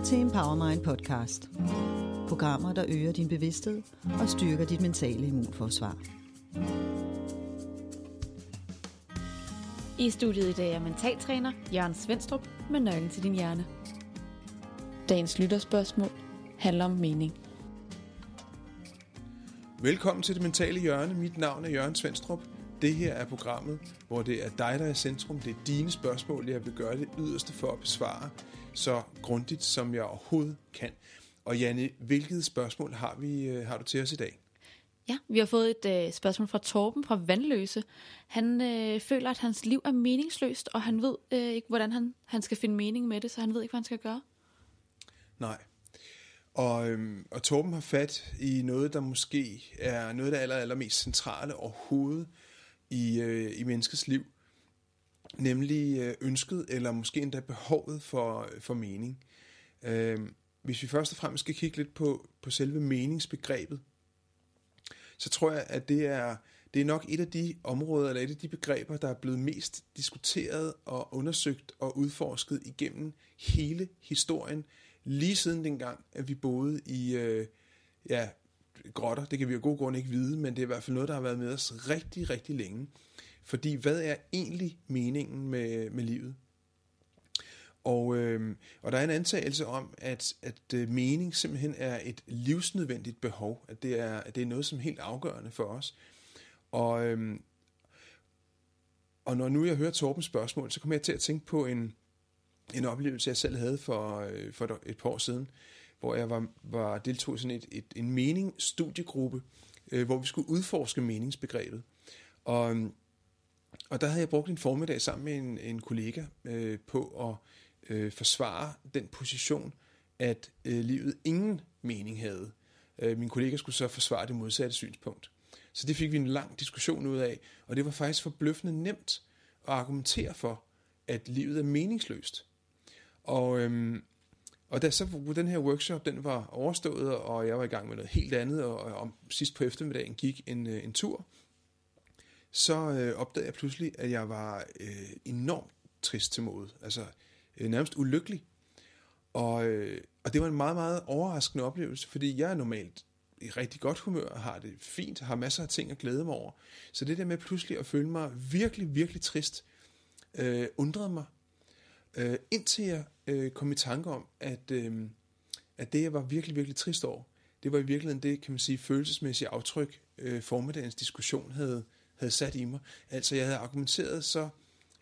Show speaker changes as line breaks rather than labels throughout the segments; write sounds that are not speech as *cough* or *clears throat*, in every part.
Lytter til Empowermind podcast. Programmer, der øger din bevidsthed og styrker dit mentale immunforsvar.
I studiet i dag er mentaltræner Jørgen Svendstrup med nøglen til din hjerne. Dagens lytterspørgsmål handler om mening.
Velkommen til det mentale hjørne. Mit navn er Jørgen Svendstrup. Det her er programmet, hvor det er dig, der er i centrum. Det er dine spørgsmål, jeg vil gøre det yderste for at besvare så grundigt, som jeg overhovedet kan. Og Janne, hvilket spørgsmål har, vi, øh, har du til os i dag?
Ja, vi har fået et øh, spørgsmål fra Torben fra Vandløse. Han øh, føler, at hans liv er meningsløst, og han ved øh, ikke, hvordan han, han skal finde mening med det, så han ved ikke, hvad han skal gøre.
Nej. Og, øhm, og Torben har fat i noget, der måske er noget af det aller, allermest centrale overhovedet i, øh, i menneskets liv, nemlig øh, ønsket eller måske endda behovet for, øh, for mening. Øh, hvis vi først og fremmest skal kigge lidt på, på selve meningsbegrebet, så tror jeg, at det er, det er nok et af de områder, eller et af de begreber, der er blevet mest diskuteret og undersøgt og udforsket igennem hele historien, lige siden dengang, at vi boede i øh, ja, grotter. Det kan vi af god grund ikke vide, men det er i hvert fald noget, der har været med os rigtig, rigtig længe. Fordi hvad er egentlig meningen med, med livet? Og, øh, og der er en antagelse om, at, at øh, mening simpelthen er et livsnødvendigt behov, at det er, at det er noget, som er helt afgørende for os. Og, øh, og når nu jeg hører Torbens spørgsmål, så kommer jeg til at tænke på en, en oplevelse, jeg selv havde for, øh, for et par år siden, hvor jeg var, var deltog i sådan et, et, en mening-studiegruppe, øh, hvor vi skulle udforske meningsbegrebet. Og, øhm, og der havde jeg brugt en formiddag sammen med en, en kollega øh, på at øh, forsvare den position, at øh, livet ingen mening havde. Øh, min kollega skulle så forsvare det modsatte synspunkt. Så det fik vi en lang diskussion ud af, og det var faktisk forbløffende nemt at argumentere for, at livet er meningsløst. Og, øhm, og da så den her workshop den var overstået, og jeg var i gang med noget helt andet, og, og om sidst på eftermiddagen gik en, øh, en tur, så øh, opdagede jeg pludselig, at jeg var øh, enormt trist til mode. Altså øh, nærmest ulykkelig. Og, øh, og det var en meget, meget overraskende oplevelse, fordi jeg er normalt i rigtig godt humør, har det fint, har masser af ting at glæde mig over. Så det der med pludselig at føle mig virkelig, virkelig trist, øh, undrede mig. Øh, indtil jeg øh, kom i tanke om, at, øh, at det, jeg var virkelig, virkelig trist over, det var i virkeligheden det, kan man sige, følelsesmæssige aftryk, øh, formiddagens diskussion havde, havde sat i mig. Altså, jeg havde argumenteret så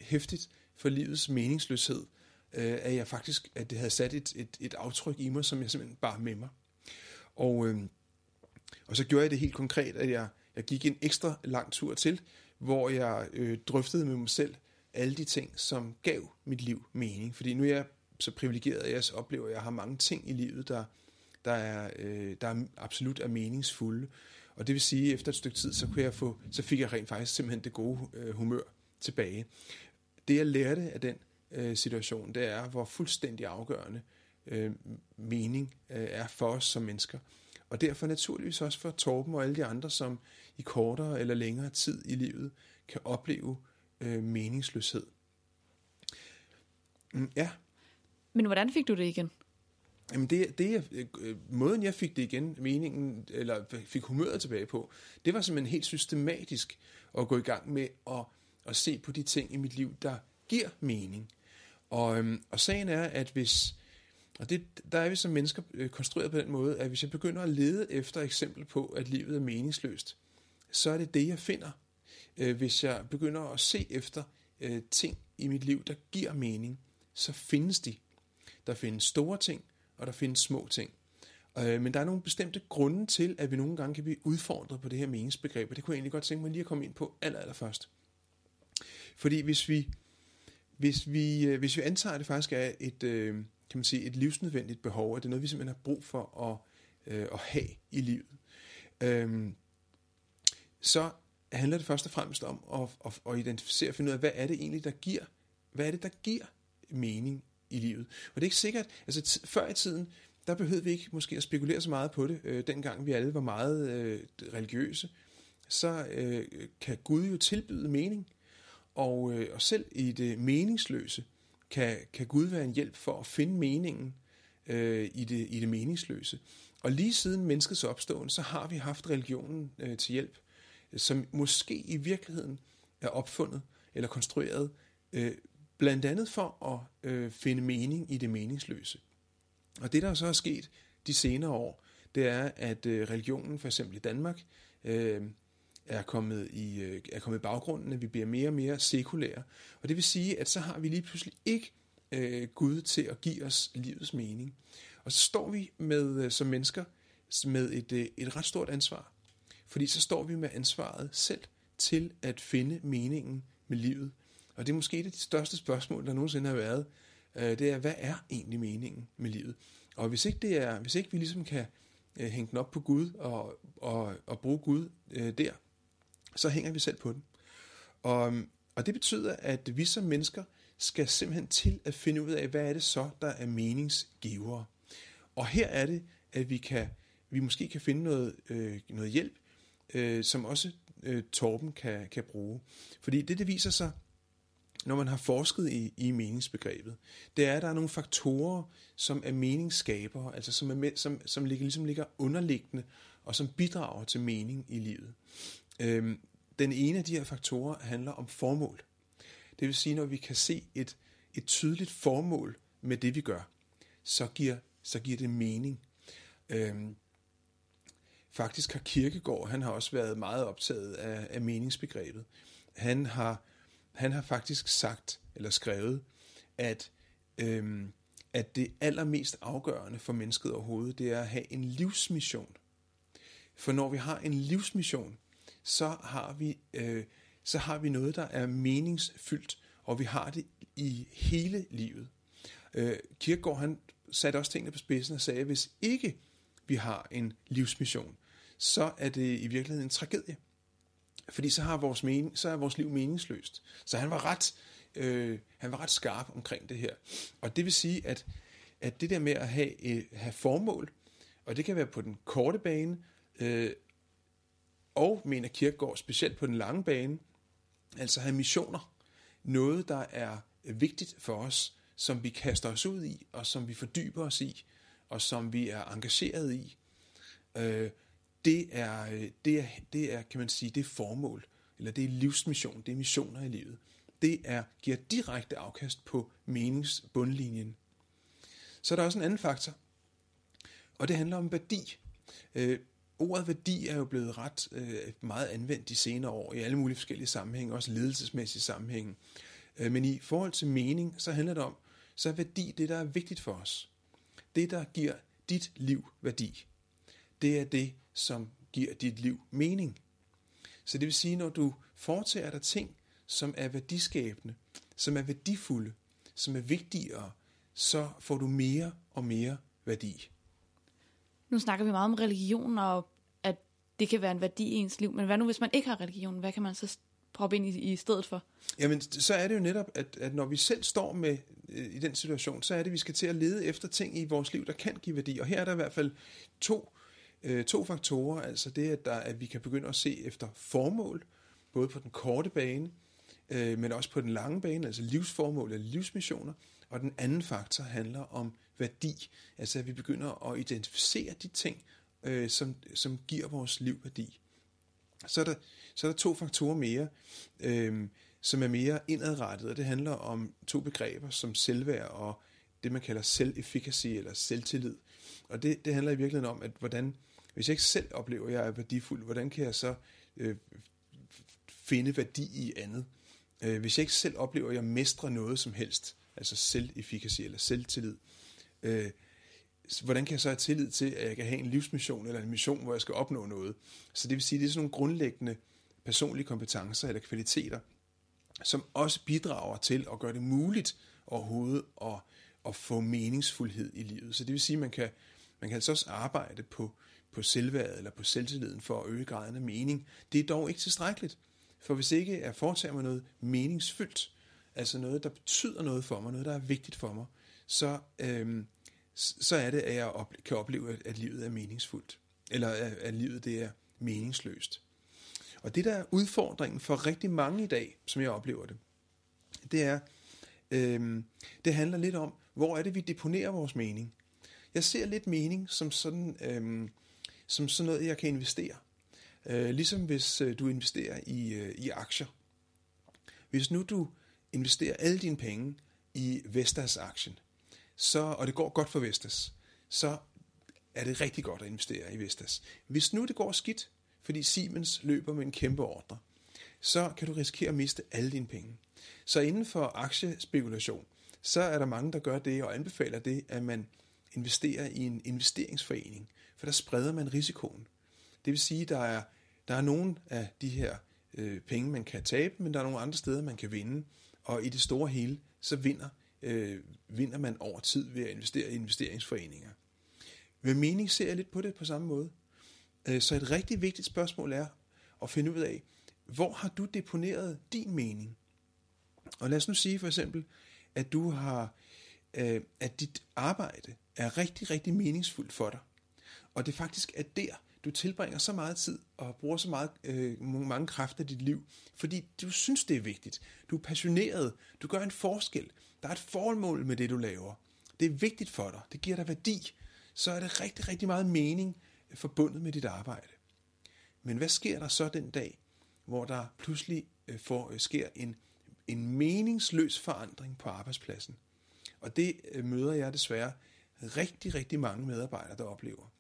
hæftigt for livets meningsløshed, øh, at jeg faktisk, at det havde sat et, et, et aftryk i mig, som jeg simpelthen bare med mig. Og, øh, og så gjorde jeg det helt konkret, at jeg, jeg gik en ekstra lang tur til, hvor jeg øh, drøftede med mig selv alle de ting, som gav mit liv mening. Fordi nu er jeg så privilegeret, jeg så oplever, at jeg har mange ting i livet, der, der, er, øh, der er absolut er meningsfulde. Og det vil sige, at efter et stykke tid, så, kunne jeg få, så fik jeg rent faktisk simpelthen det gode øh, humør tilbage. Det jeg lærte af den øh, situation, det er, hvor fuldstændig afgørende øh, mening øh, er for os som mennesker. Og derfor naturligvis også for Torben og alle de andre, som i kortere eller længere tid i livet kan opleve øh, meningsløshed. Mm, ja.
Men hvordan fik du det igen?
Jamen det, det øh, måden jeg fik det igen, meningen, eller fik humøret tilbage på, det var simpelthen helt systematisk at gå i gang med at, at se på de ting i mit liv, der giver mening. Og, øhm, og sagen er, at hvis, og det, der er vi som mennesker øh, konstrueret på den måde, at hvis jeg begynder at lede efter eksempel på, at livet er meningsløst, så er det det, jeg finder. Øh, hvis jeg begynder at se efter ting i mit liv, der giver mening, så findes de. Der findes store ting, og der findes små ting. Øh, men der er nogle bestemte grunde til, at vi nogle gange kan blive udfordret på det her meningsbegreb, og det kunne jeg egentlig godt tænke mig lige at komme ind på aller, aller først. Fordi hvis vi, hvis vi, øh, hvis vi antager, at det faktisk er et, øh, kan man sige, et livsnødvendigt behov, at det er noget, vi simpelthen har brug for at, øh, at have i livet. Øhm, så handler det først og fremmest om at, at, at identificere og finde ud af, hvad er det egentlig, der giver, hvad er det, der giver mening i livet. Og det er ikke sikkert, altså før i tiden, der behøvede vi ikke måske at spekulere så meget på det, øh, dengang vi alle var meget øh, religiøse, så øh, kan Gud jo tilbyde mening. Og, øh, og selv i det meningsløse kan, kan Gud være en hjælp for at finde meningen øh, i, det, i det meningsløse. Og lige siden menneskets opståen, så har vi haft religionen øh, til hjælp, øh, som måske i virkeligheden er opfundet eller konstrueret, øh, blandt andet for at øh, finde mening i det meningsløse. Og det, der så er sket de senere år, det er, at øh, religionen, for eksempel i Danmark, øh, er kommet i, øh, er kommet i baggrunden, at vi bliver mere og mere sekulære. Og det vil sige, at så har vi lige pludselig ikke øh, Gud til at give os livets mening. Og så står vi med øh, som mennesker med et, øh, et ret stort ansvar. Fordi så står vi med ansvaret selv til at finde meningen med livet. Og det er måske et af de største spørgsmål, der nogensinde har været. Øh, det er, hvad er egentlig meningen med livet? Og hvis ikke, det er, hvis ikke vi ligesom kan øh, hænge den op på Gud og, og, og bruge Gud øh, der, så hænger vi selv på den. Og, og det betyder, at vi som mennesker skal simpelthen til at finde ud af, hvad er det så, der er meningsgivere. Og her er det, at vi kan vi måske kan finde noget, øh, noget hjælp, øh, som også øh, Torben kan, kan bruge. Fordi det, det viser sig, når man har forsket i, i meningsbegrebet, det er, at der er nogle faktorer, som er meningsskabere, altså som, er med, som, som ligger, ligesom ligger underliggende, og som bidrager til mening i livet. Øhm, den ene af de her faktorer handler om formål. Det vil sige, når vi kan se et, et tydeligt formål med det, vi gør, så giver, så giver det mening. Øhm, faktisk har Kirkegaard, han har også været meget optaget af, af meningsbegrebet. Han har, han har faktisk sagt, eller skrevet, at, øhm, at det allermest afgørende for mennesket overhovedet, det er at have en livsmission. For når vi har en livsmission, så har vi, øh, så har vi noget, der er meningsfyldt, og vi har det i hele livet. Øh, Kierkegaard, han satte også tingene på spidsen og sagde, at hvis ikke vi har en livsmission, så er det i virkeligheden en tragedie. Fordi så, har vores mening, så er vores liv meningsløst. Så han var ret, øh, han var ret skarp omkring det her. Og det vil sige, at, at det der med at have, øh, have formål, og det kan være på den korte bane, øh, og mener Kirkegaard specielt på den lange bane, altså have missioner, noget der er vigtigt for os, som vi kaster os ud i, og som vi fordyber os i, og som vi er engageret i. Øh, det er, øh, det er, det er, kan man sige, det er formål, eller det er livsmission, det er missioner i livet. Det er, giver direkte afkast på meningsbundlinjen. Så er der også en anden faktor, og det handler om værdi. Øh, ordet værdi er jo blevet ret øh, meget anvendt de senere år i alle mulige forskellige sammenhænge, også ledelsesmæssige sammenhænge. Øh, men i forhold til mening, så handler det om, så er værdi det, der er vigtigt for os. Det, der giver dit liv værdi. Det er det, som giver dit liv mening. Så det vil sige, når du foretager dig ting, som er værdiskabende, som er værdifulde, som er vigtigere, så får du mere og mere værdi.
Nu snakker vi meget om religion, og at det kan være en værdi i ens liv. Men hvad nu, hvis man ikke har religion? Hvad kan man så proppe ind i, i stedet for?
Jamen, så er det jo netop, at, at når vi selv står med øh, i den situation, så er det, at vi skal til at lede efter ting i vores liv, der kan give værdi. Og her er der i hvert fald to, øh, to faktorer. Altså det, at, der, at vi kan begynde at se efter formål, både på den korte bane, øh, men også på den lange bane, altså livsformål eller livsmissioner. Og den anden faktor handler om værdi, altså at vi begynder at identificere de ting, øh, som, som giver vores liv værdi. Så er der, så er der to faktorer mere, øh, som er mere indadrettet, og det handler om to begreber som selvværd og det, man kalder self-efficacy eller selvtillid. Og det, det handler i virkeligheden om, at hvordan, hvis jeg ikke selv oplever, at jeg er værdifuld, hvordan kan jeg så øh, finde værdi i andet? Øh, hvis jeg ikke selv oplever, at jeg mestrer noget som helst, altså self-efficacy eller selvtillid, øh, hvordan kan jeg så have tillid til, at jeg kan have en livsmission eller en mission, hvor jeg skal opnå noget? Så det vil sige, at det er sådan nogle grundlæggende personlige kompetencer eller kvaliteter, som også bidrager til at gøre det muligt overhovedet at, at få meningsfuldhed i livet. Så det vil sige, at man kan, man kan altså også arbejde på, på selvværdet eller på selvtilliden for at øge graden af mening. Det er dog ikke tilstrækkeligt. For hvis ikke jeg foretager mig noget meningsfyldt, altså noget, der betyder noget for mig, noget, der er vigtigt for mig, så, øhm, så er det, at jeg op, kan opleve, at livet er meningsfuldt. Eller at, at livet det er meningsløst. Og det, der er udfordringen for rigtig mange i dag, som jeg oplever det, det er, øhm, det handler lidt om, hvor er det, vi deponerer vores mening. Jeg ser lidt mening som sådan, øhm, som sådan noget, jeg kan investere. Øh, ligesom hvis øh, du investerer i, øh, i aktier. Hvis nu du investerer alle dine penge i Vestas-aktien, så, og det går godt for Vestas, så er det rigtig godt at investere i Vestas. Hvis nu det går skidt, fordi Siemens løber med en kæmpe ordre, så kan du risikere at miste alle dine penge. Så inden for aktiespekulation, så er der mange, der gør det og anbefaler det, at man investerer i en investeringsforening, for der spreder man risikoen. Det vil sige, at der er, der er nogle af de her øh, penge, man kan tabe, men der er nogle andre steder, man kan vinde. Og i det store hele, så vinder, øh, vinder man over tid ved at investere i investeringsforeninger. Med mening ser jeg lidt på det på samme måde. Øh, så et rigtig vigtigt spørgsmål er at finde ud af, hvor har du deponeret din mening? Og lad os nu sige for eksempel, at du har, øh, at dit arbejde er rigtig, rigtig meningsfuldt for dig. Og det faktisk er der, du tilbringer så meget tid og bruger så meget, øh, mange kræfter i dit liv, fordi du synes, det er vigtigt. Du er passioneret. Du gør en forskel. Der er et formål med det, du laver. Det er vigtigt for dig. Det giver dig værdi. Så er det rigtig, rigtig meget mening øh, forbundet med dit arbejde. Men hvad sker der så den dag, hvor der pludselig øh, får, øh, sker en, en meningsløs forandring på arbejdspladsen? Og det øh, møder jeg desværre rigtig, rigtig mange medarbejdere, der oplever.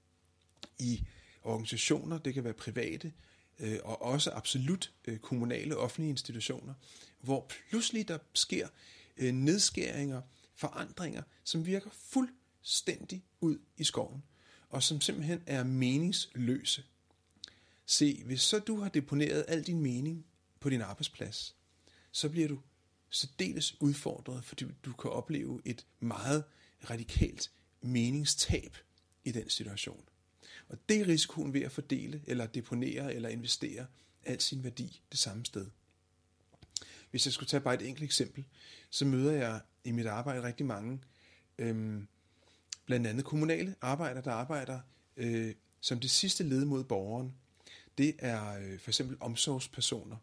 I organisationer, det kan være private, øh, og også absolut øh, kommunale offentlige institutioner, hvor pludselig der sker øh, nedskæringer, forandringer, som virker fuldstændig ud i skoven, og som simpelthen er meningsløse. Se, hvis så du har deponeret al din mening på din arbejdsplads, så bliver du særdeles udfordret, fordi du kan opleve et meget radikalt meningstab i den situation. Og det er risikoen ved at fordele, eller deponere, eller investere al sin værdi det samme sted. Hvis jeg skulle tage bare et enkelt eksempel, så møder jeg i mit arbejde rigtig mange, øhm, blandt andet kommunale arbejdere, der arbejder øh, som det sidste led mod borgeren. Det er øh, for eksempel omsorgspersoner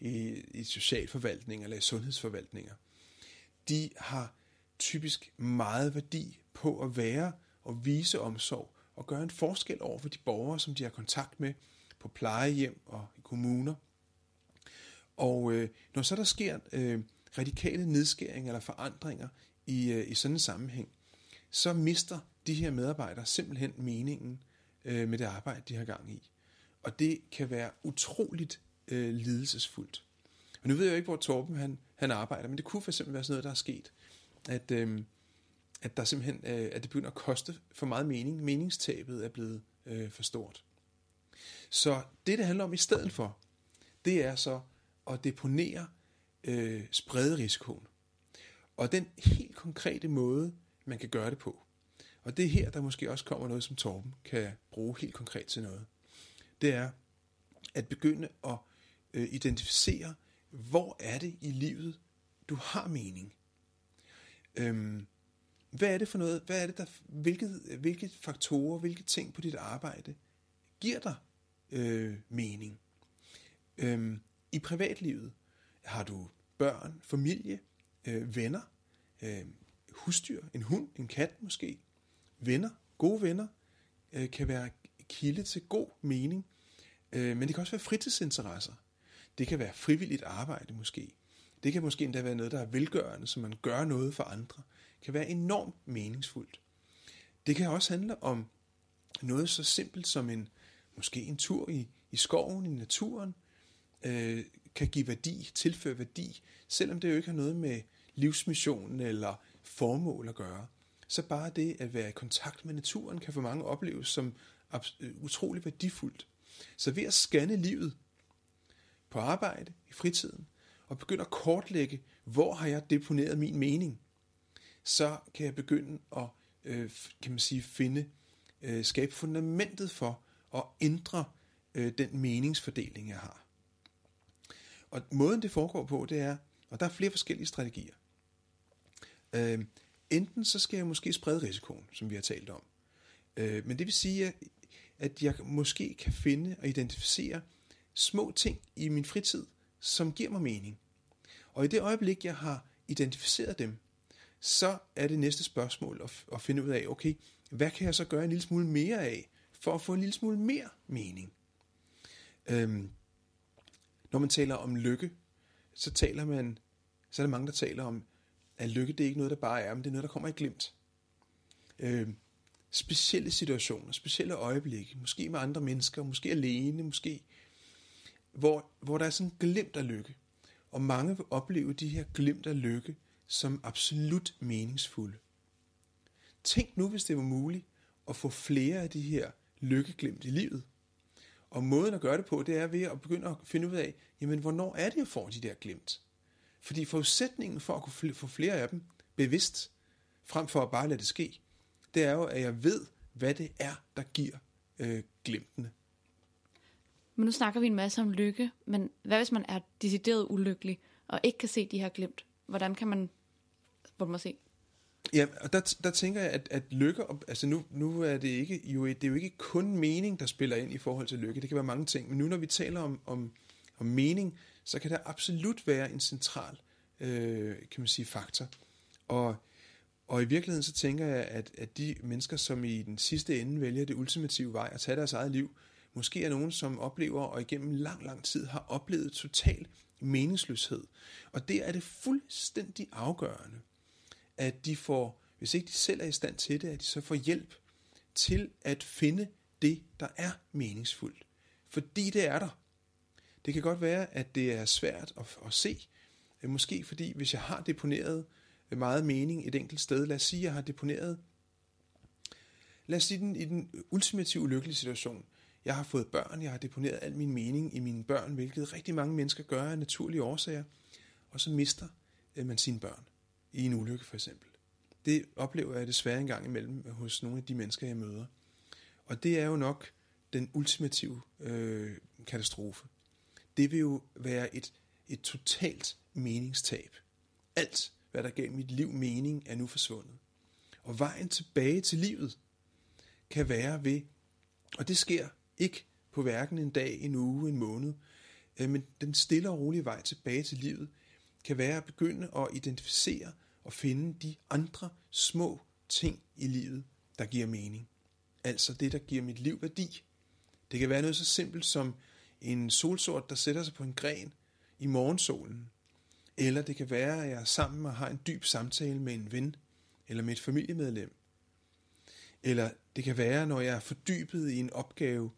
i, i socialforvaltninger eller i sundhedsforvaltninger. De har typisk meget værdi på at være og vise omsorg og gøre en forskel over for de borgere, som de har kontakt med på plejehjem og i kommuner. Og øh, når så der sker øh, radikale nedskæringer eller forandringer i, øh, i sådan en sammenhæng, så mister de her medarbejdere simpelthen meningen øh, med det arbejde, de har gang i. Og det kan være utroligt øh, lidelsesfuldt. Og nu ved jeg jo ikke, hvor Torben han, han arbejder, men det kunne for eksempel være sådan noget, der er sket. At, øh, at der simpelthen øh, at det begynder at koste for meget mening. Meningstabet er blevet øh, for stort. Så det, det handler om i stedet for, det er så at deponere øh, risikoen. Og den helt konkrete måde, man kan gøre det på. Og det er her, der måske også kommer noget, som Torben kan bruge helt konkret til noget. Det er at begynde at øh, identificere, hvor er det i livet, du har mening. Øhm, hvad er det for noget? Hvad er det der, hvilke, hvilke faktorer, hvilke ting på dit arbejde giver dig øh, mening? Øhm, I privatlivet har du børn, familie, øh, venner, øh, husdyr, en hund, en kat måske, venner, gode venner, øh, kan være kilde til god mening, øh, men det kan også være fritidsinteresser. Det kan være frivilligt arbejde måske. Det kan måske endda være noget, der er velgørende, så man gør noget for andre kan være enormt meningsfuldt. Det kan også handle om noget så simpelt som en måske en tur i, i skoven, i naturen, øh, kan give værdi, tilføre værdi, selvom det jo ikke har noget med livsmissionen eller formål at gøre. Så bare det at være i kontakt med naturen kan for mange opleves som øh, utrolig værdifuldt. Så ved at scanne livet på arbejde, i fritiden, og begynde at kortlægge, hvor har jeg deponeret min mening, så kan jeg begynde at øh, kan man sige, finde, øh, skabe fundamentet for at ændre øh, den meningsfordeling, jeg har. Og måden det foregår på, det er, og der er flere forskellige strategier. Øh, enten så skal jeg måske sprede risikoen, som vi har talt om. Øh, men det vil sige, at jeg måske kan finde og identificere små ting i min fritid, som giver mig mening. Og i det øjeblik, jeg har identificeret dem, så er det næste spørgsmål at, at finde ud af, okay, hvad kan jeg så gøre en lille smule mere af, for at få en lille smule mere mening? Øhm, når man taler om lykke, så taler man, så er der mange, der taler om, at lykke det er ikke noget, der bare er, men det er noget, der kommer i glimt. Øhm, specielle situationer, specielle øjeblikke, måske med andre mennesker, måske alene, måske, hvor, hvor der er sådan glimt af lykke. Og mange vil opleve de her glimt af lykke som absolut meningsfulde. Tænk nu, hvis det var muligt at få flere af de her lykkeglimt i livet. Og måden at gøre det på, det er ved at begynde at finde ud af, jamen hvornår er det, jeg får de der glimt? Fordi forudsætningen for at kunne få flere af dem bevidst, frem for at bare lade det ske, det er jo, at jeg ved, hvad det er, der giver øh, glimtene.
Men nu snakker vi en masse om lykke, men hvad hvis man er decideret ulykkelig og ikke kan se de her glimt? Hvordan kan man, hvor man se?
Ja, og der, der tænker jeg, at, at lykke, altså nu, nu er det ikke, jo, det er jo ikke kun mening, der spiller ind i forhold til lykke. Det kan være mange ting, men nu når vi taler om, om, om mening, så kan der absolut være en central, øh, kan man sige, faktor. Og, og i virkeligheden så tænker jeg, at, at de mennesker, som i den sidste ende vælger det ultimative vej at tage deres eget liv, måske er nogen, som oplever og igennem lang, lang tid har oplevet total meningsløshed. Og det er det fuldstændig afgørende, at de får, hvis ikke de selv er i stand til det, at de så får hjælp til at finde det, der er meningsfuldt. Fordi det er der. Det kan godt være, at det er svært at, at se. Øh, måske fordi, hvis jeg har deponeret meget mening et enkelt sted, lad os sige, at jeg har deponeret, lad os sige den, i den ultimative ulykkelige situation, jeg har fået børn, jeg har deponeret al min mening i mine børn, hvilket rigtig mange mennesker gør af naturlige årsager, og så mister øh, man sine børn i en ulykke for eksempel. Det oplever jeg desværre en gang imellem hos nogle af de mennesker, jeg møder. Og det er jo nok den ultimative øh, katastrofe. Det vil jo være et, et totalt meningstab. Alt, hvad der gav mit liv mening, er nu forsvundet. Og vejen tilbage til livet kan være ved, og det sker ikke på hverken en dag, en uge, en måned, øh, men den stille og rolige vej tilbage til livet kan være at begynde at identificere og finde de andre små ting i livet, der giver mening. Altså det, der giver mit liv værdi. Det kan være noget så simpelt som en solsort, der sætter sig på en gren i morgensolen. Eller det kan være, at jeg er sammen og har en dyb samtale med en ven eller med et familiemedlem. Eller det kan være, når jeg er fordybet i en opgave,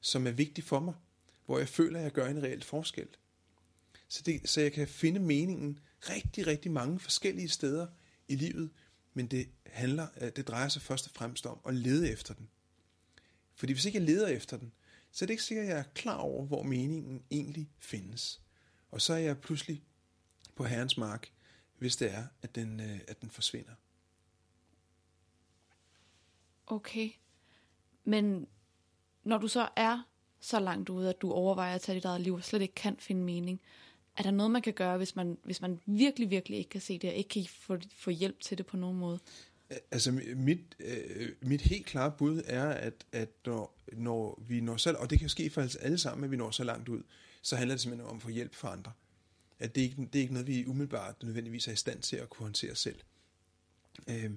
som er vigtig for mig, hvor jeg føler, at jeg gør en reelt forskel. Så, det, så jeg kan finde meningen rigtig, rigtig mange forskellige steder i livet, men det handler, øh, det drejer sig først og fremmest om at lede efter den. Fordi hvis ikke jeg leder efter den, så er det ikke sikkert, at jeg er klar over, hvor meningen egentlig findes. Og så er jeg pludselig på herrens mark, hvis det er, at den, øh, at den forsvinder.
Okay. Men når du så er så langt ude, at du overvejer at tage dit eget liv og slet ikke kan finde mening, er der noget, man kan gøre, hvis man, hvis man virkelig, virkelig ikke kan se det, og ikke kan få, få hjælp til det på nogen måde?
Altså mit, øh, mit helt klare bud er, at, at når, når vi når så, og det kan ske for os alle sammen, at vi når så langt ud, så handler det simpelthen om at få hjælp fra andre. At det, ikke, det er ikke noget, vi umiddelbart nødvendigvis er i stand til at kunne håndtere selv. Øh,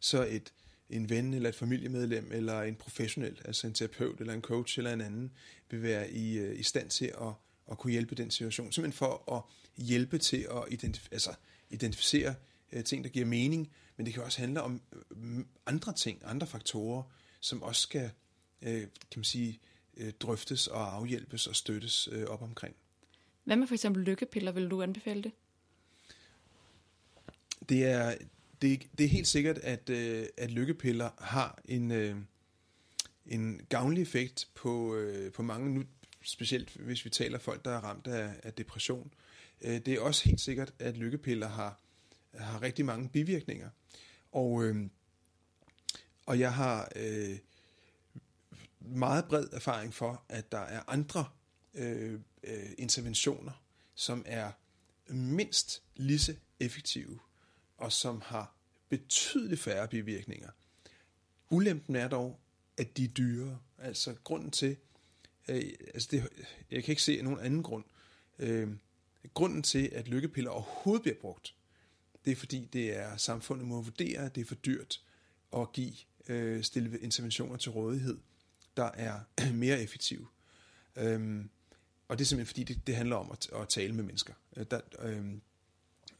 så et, en ven eller et familiemedlem eller en professionel, altså en terapeut eller en coach eller en anden, vil være i, øh, i stand til at, at kunne hjælpe den situation. Simpelthen for at hjælpe til at identif- altså identificere uh, ting, der giver mening, men det kan også handle om uh, andre ting, andre faktorer, som også skal uh, kan man sige, uh, drøftes og afhjælpes og støttes uh, op omkring.
Hvad med for eksempel lykkepiller? Vil du anbefale det?
Det er, det, det er helt sikkert, at, øh, at lykkepiller har en, øh, en gavnlig effekt på, øh, på mange, nu, specielt hvis vi taler folk, der er ramt af, af depression. Øh, det er også helt sikkert, at lykkepiller har, har rigtig mange bivirkninger. Og, øh, og jeg har øh, meget bred erfaring for, at der er andre øh, øh, interventioner, som er mindst lige så effektive, og som har betydeligt færre bivirkninger. Ulempen er dog, at de er dyre. Altså grunden til, øh, altså det, jeg kan ikke se nogen anden grund. Øh, grunden til, at lykkepiller overhovedet bliver brugt, det er fordi, det er samfundet må vurdere, at det er for dyrt at give øh, stille interventioner til rådighed, der er *clears throat* mere effektive. Øhm, og det er simpelthen fordi, det, det handler om at, at tale med mennesker. Øh, der, øhm,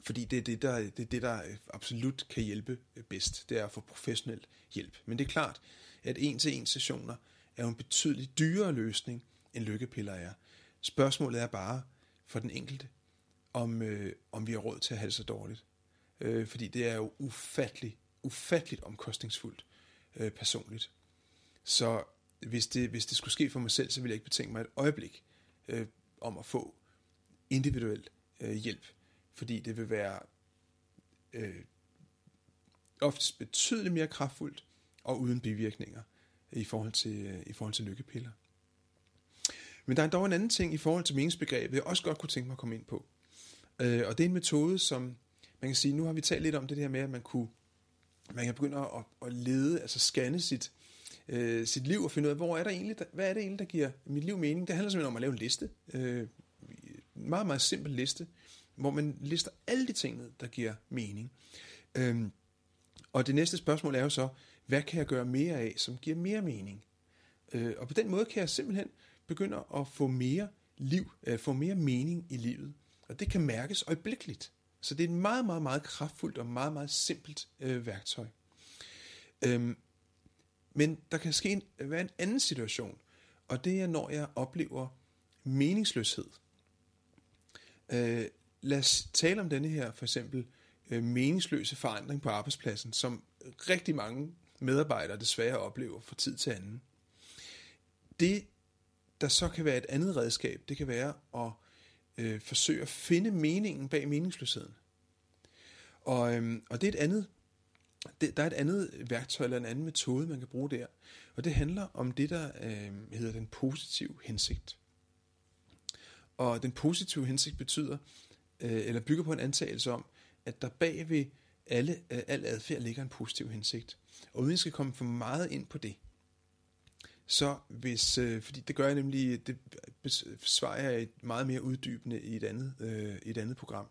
fordi det er det, der, det er det, der absolut kan hjælpe bedst. Det er at få professionel hjælp. Men det er klart, at en-til-en sessioner er jo en betydeligt dyrere løsning, end lykkepiller er. Spørgsmålet er bare for den enkelte, om, øh, om vi har råd til at have det så dårligt. Øh, fordi det er jo ufatteligt, ufatteligt omkostningsfuldt øh, personligt. Så hvis det, hvis det skulle ske for mig selv, så ville jeg ikke betænke mig et øjeblik øh, om at få individuel øh, hjælp. Fordi det vil være øh, oftest betydeligt mere kraftfuldt og uden bivirkninger i forhold til, øh, i forhold til lykkepiller. Men der er dog en anden ting i forhold til meningsbegrebet, jeg også godt kunne tænke mig at komme ind på. Øh, og det er en metode, som man kan sige, nu har vi talt lidt om det her med, at man kunne man kan begynde at, at lede, altså scanne sit, øh, sit liv og finde ud af, hvor er der egentlig, der, hvad er det egentlig, der giver mit liv mening. Det handler simpelthen om at lave en liste. Øh, en meget, meget simpel liste, hvor man lister alle de ting ned, der giver mening. Øh, og det næste spørgsmål er jo så, hvad kan jeg gøre mere af, som giver mere mening? Øh, og på den måde kan jeg simpelthen begynde at få mere liv, øh, få mere mening i livet. Og det kan mærkes øjeblikkeligt. Så det er et meget, meget, meget kraftfuldt og meget, meget simpelt øh, værktøj. Øhm, men der kan ske en, være en anden situation, og det er, når jeg oplever meningsløshed. Øh, lad os tale om denne her, for eksempel, øh, meningsløse forandring på arbejdspladsen, som rigtig mange medarbejdere desværre oplever fra tid til anden. Det, der så kan være et andet redskab, det kan være at øh, forsøge at finde meningen bag meningsløsheden. Og, øhm, og det er et andet, det, der er et andet værktøj eller en anden metode, man kan bruge der. Og det handler om det, der øh, hedder den positive hensigt. Og den positive hensigt betyder, øh, eller bygger på en antagelse om, at der bag ved alle, øh, al adfærd ligger en positiv hensigt. Og uden at skal komme for meget ind på det, så hvis, øh, fordi det gør jeg nemlig, det svarer jeg et meget mere uddybende i et andet, øh, et andet program.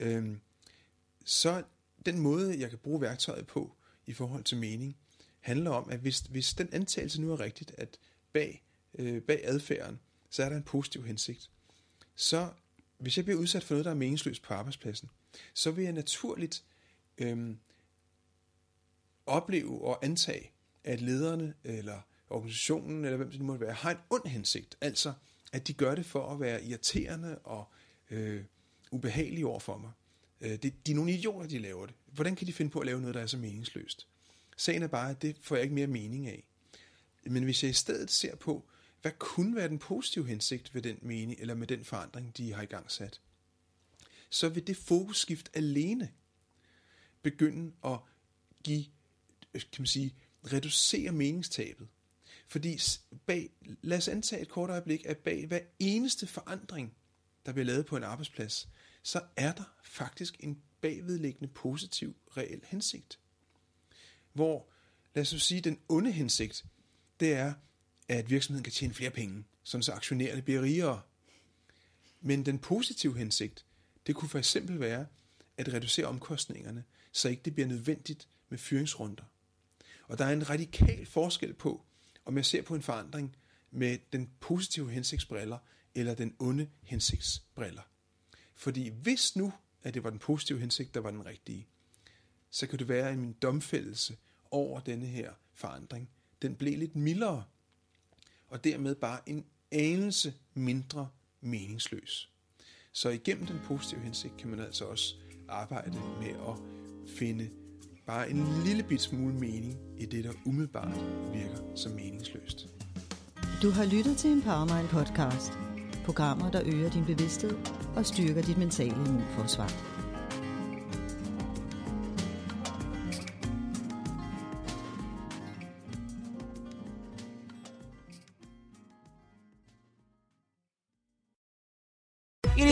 Øh, så den måde, jeg kan bruge værktøjet på i forhold til mening, handler om, at hvis, hvis den antagelse nu er rigtigt, at bag, øh, bag adfærden, så er der en positiv hensigt. Så hvis jeg bliver udsat for noget, der er meningsløst på arbejdspladsen, så vil jeg naturligt øhm, opleve og antage, at lederne eller organisationen, eller hvem det nu måtte være, har en ond hensigt. Altså, at de gør det for at være irriterende og øh, ubehagelige over for mig. Øh, det, de er nogle idioter, de laver det. Hvordan kan de finde på at lave noget, der er så meningsløst? Sagen er bare, at det får jeg ikke mere mening af. Men hvis jeg i stedet ser på, hvad kunne være den positive hensigt ved den mening, eller med den forandring, de har i gang sat, så vil det fokusskift alene begynde at give, kan man sige, reducere meningstabet. Fordi bag, lad os antage et kort øjeblik, at bag hver eneste forandring, der bliver lavet på en arbejdsplads, så er der faktisk en bagvedliggende positiv reel hensigt. Hvor, lad os sige, den onde hensigt, det er, at virksomheden kan tjene flere penge, sådan så aktionærerne bliver rigere. Men den positive hensigt, det kunne for eksempel være at reducere omkostningerne, så ikke det bliver nødvendigt med fyringsrunder. Og der er en radikal forskel på, om jeg ser på en forandring med den positive hensigtsbriller eller den onde hensigtsbriller. Fordi hvis nu, at det var den positive hensigt, der var den rigtige, så kan det være, at min domfældelse over denne her forandring, den blev lidt mildere, og dermed bare en anelse mindre meningsløs. Så igennem den positive hensigt kan man altså også arbejde med at finde bare en lille bit smule mening i det, der umiddelbart virker som meningsløst.
Du har lyttet til Empowermind podcast. Programmer, der øger din bevidsthed og styrker dit mentale immunforsvar.